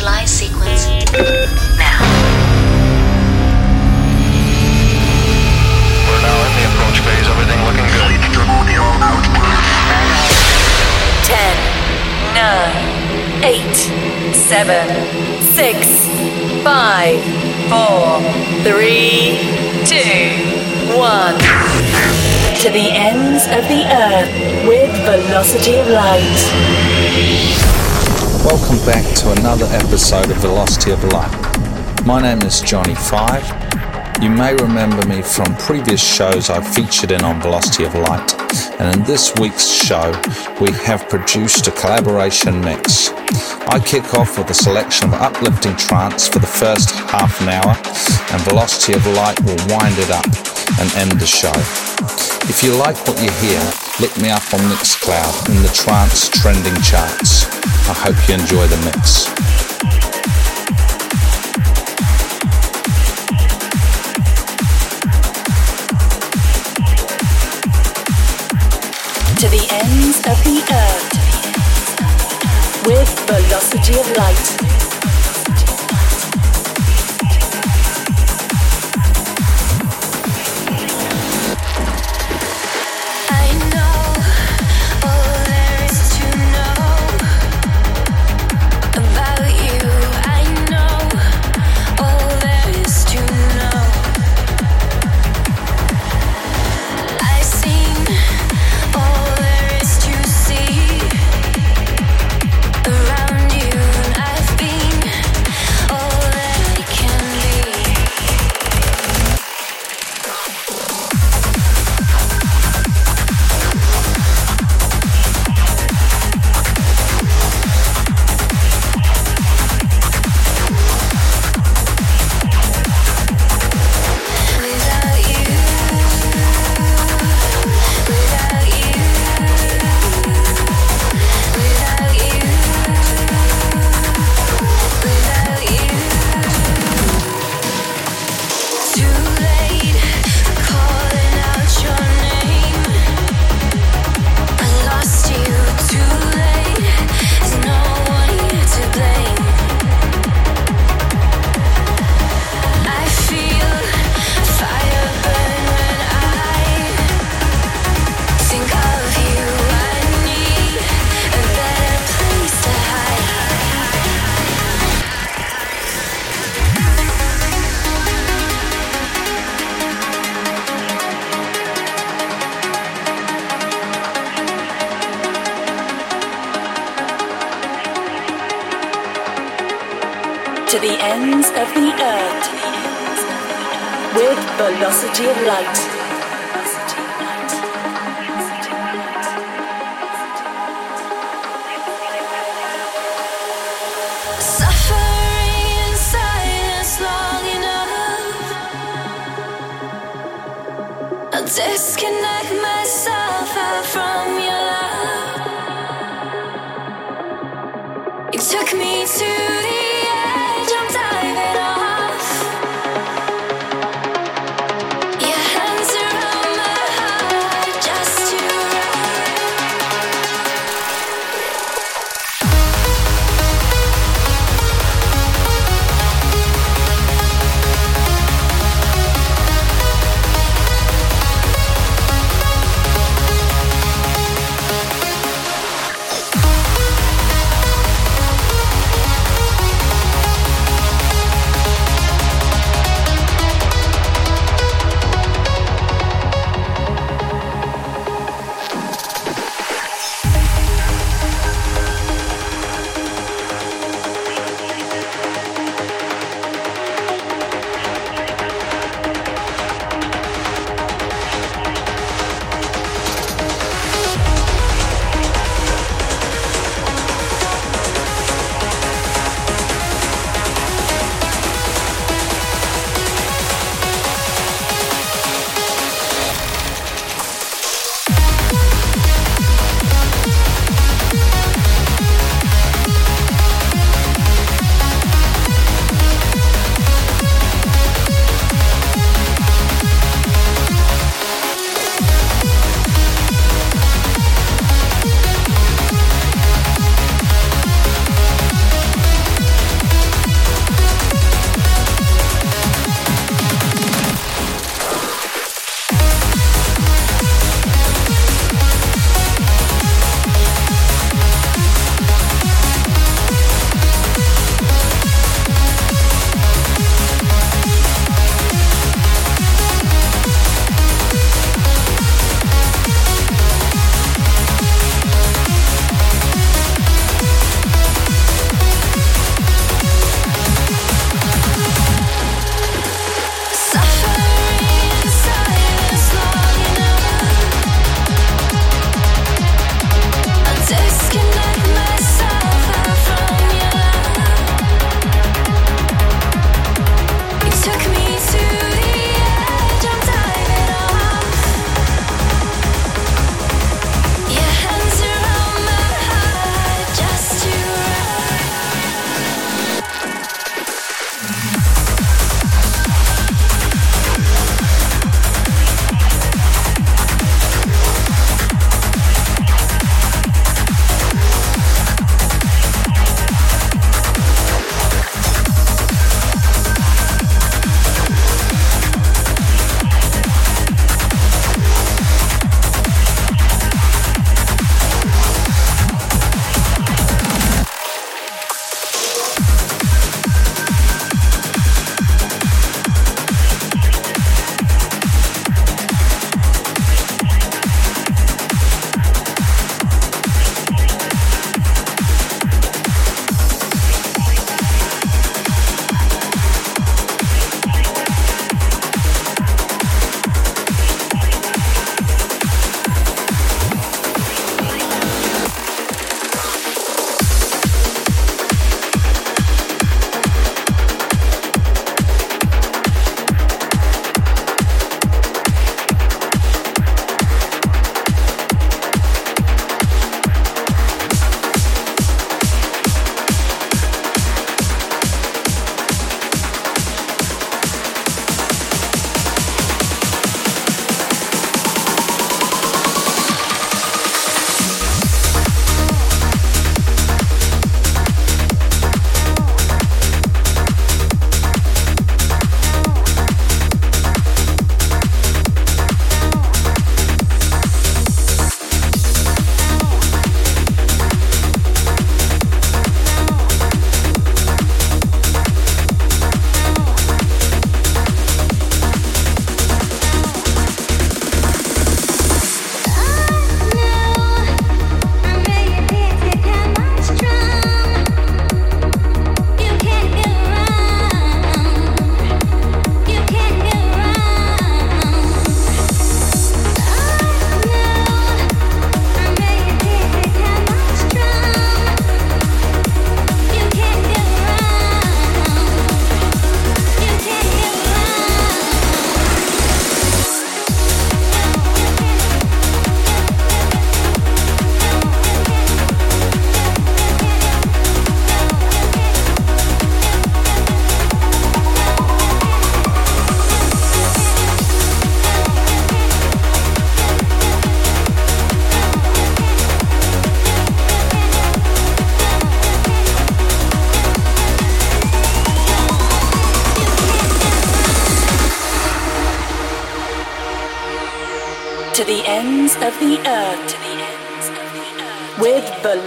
Initialize sequence now. We're now in the approach phase. Everything looking good. 10, 9, 8, 7, 6, 5, 4, 3, 2, 1. To the ends of the earth with velocity of light. Welcome back to another episode of Velocity of Light. My name is Johnny Five. You may remember me from previous shows I've featured in on Velocity of Light, and in this week's show, we have produced a collaboration mix. I kick off with a selection of uplifting trance for the first half an hour, and Velocity of Light will wind it up and end the show. If you like what you hear, look me up on Mixcloud in the trance trending charts. I hope you enjoy the mix. To the ends of the earth with velocity of light.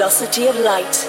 velocity of light.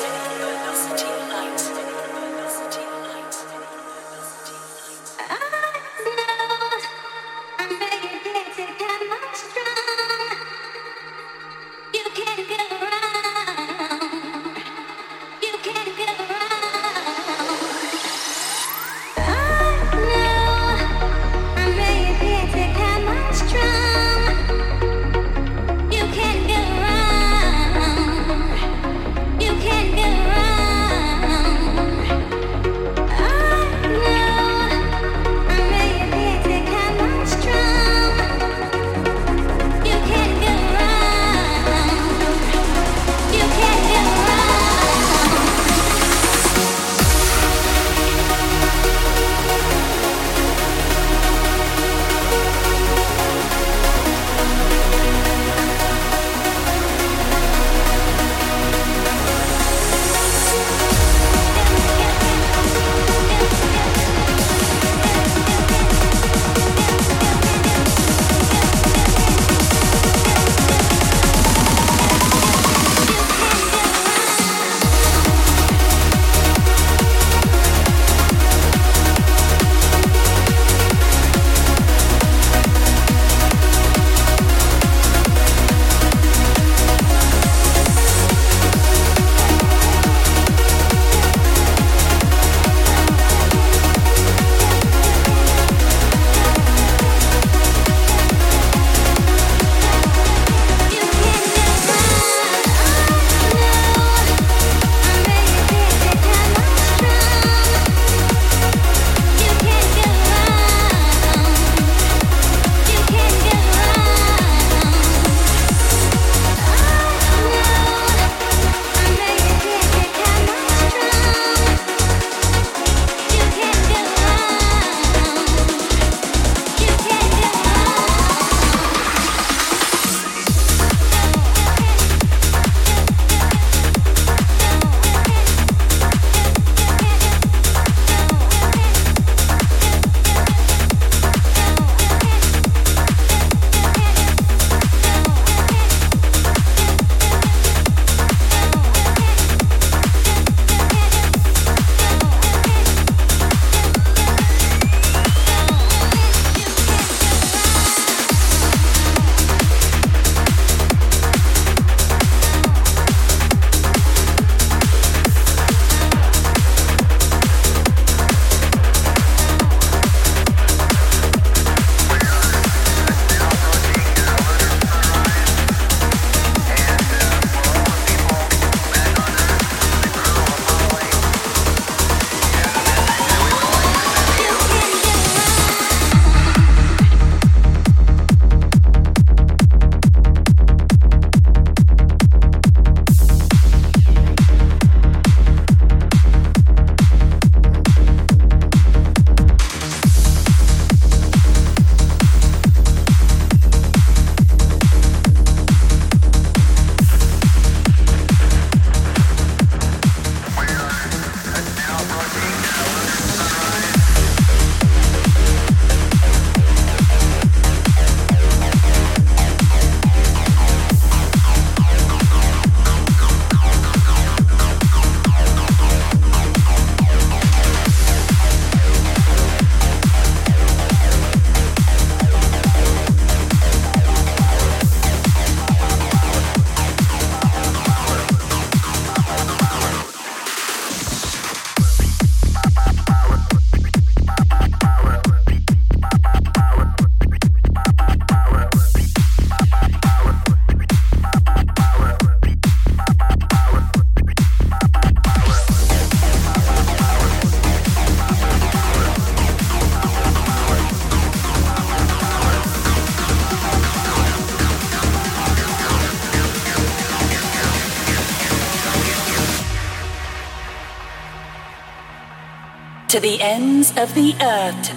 ends of the earth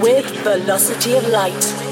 with velocity of light.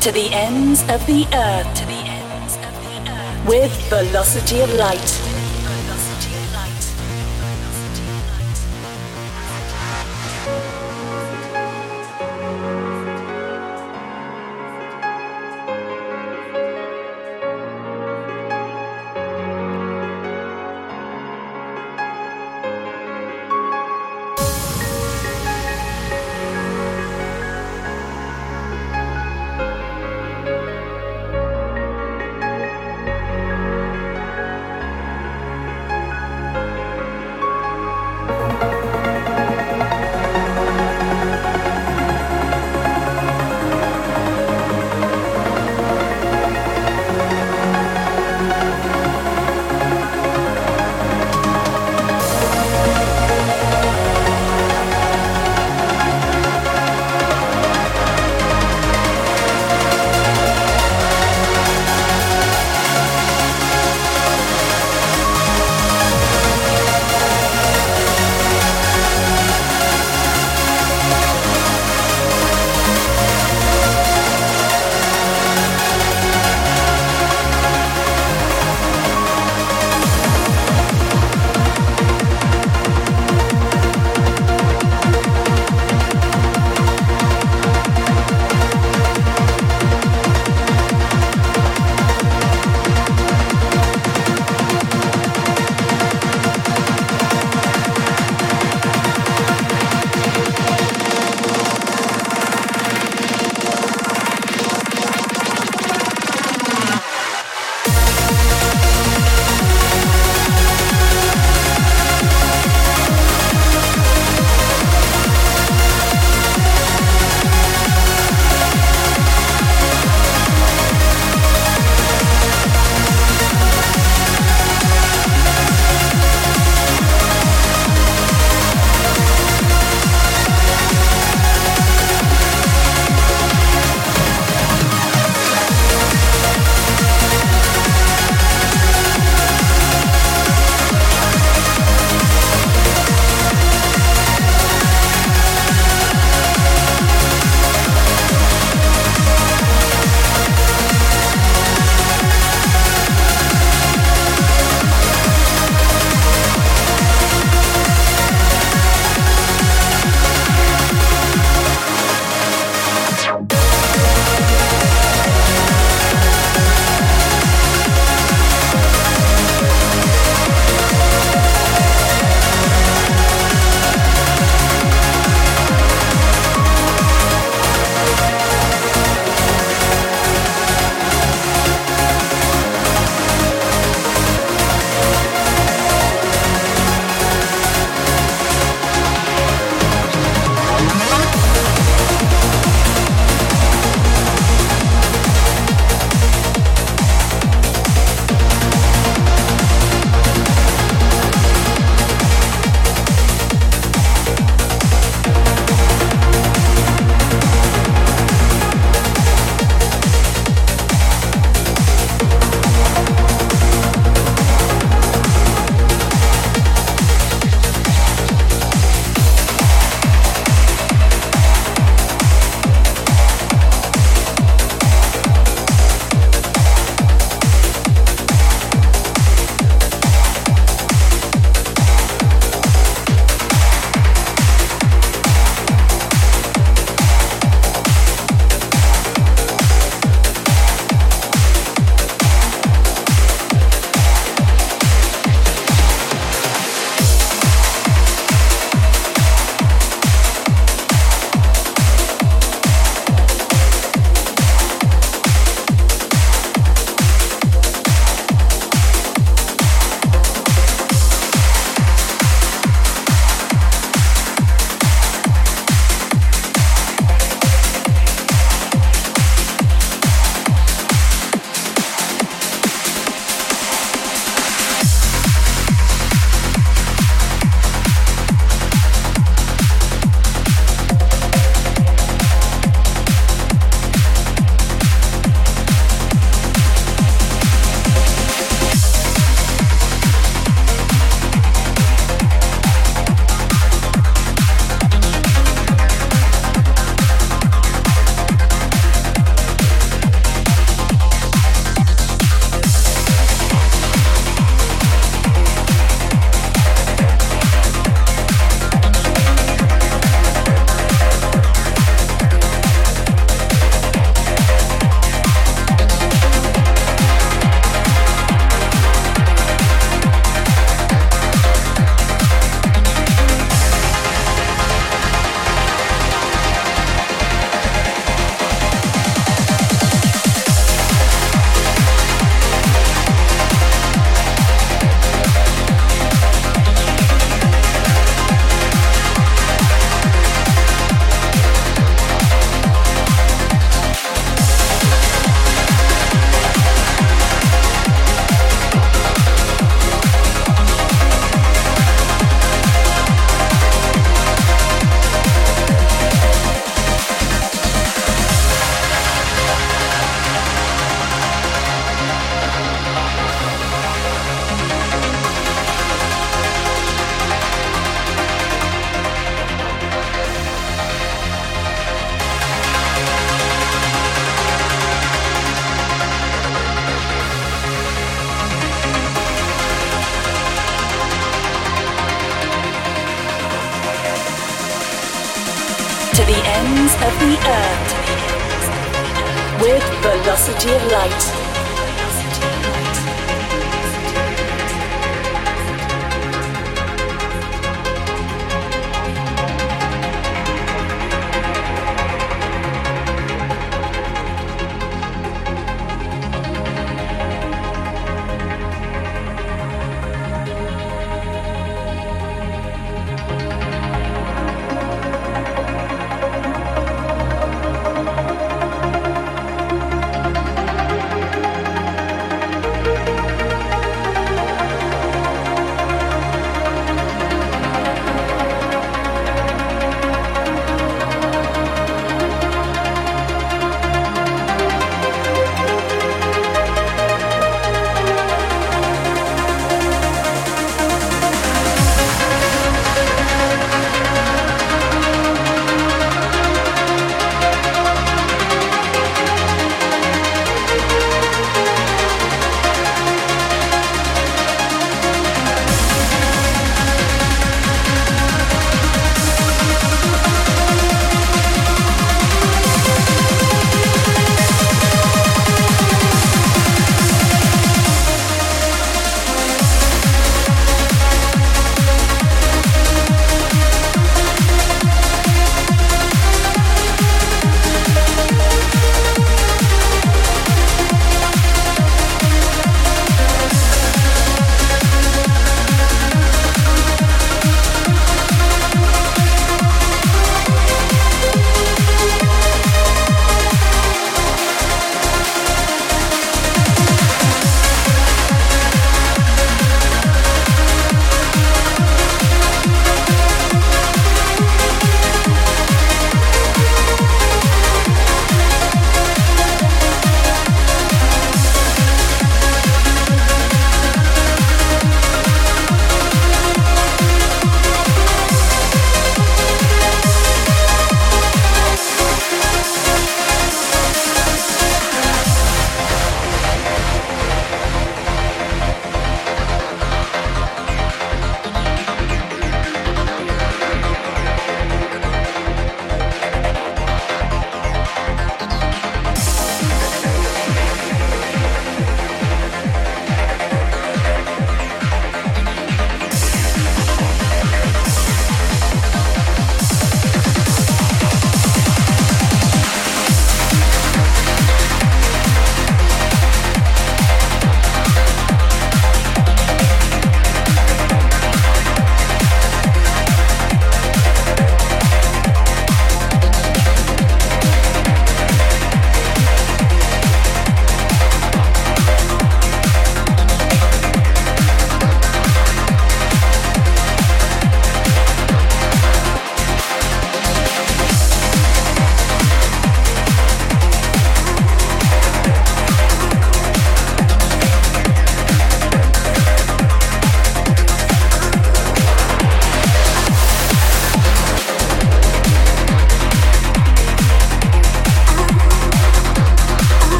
To the ends of the earth, to the ends of the earth, with velocity of light.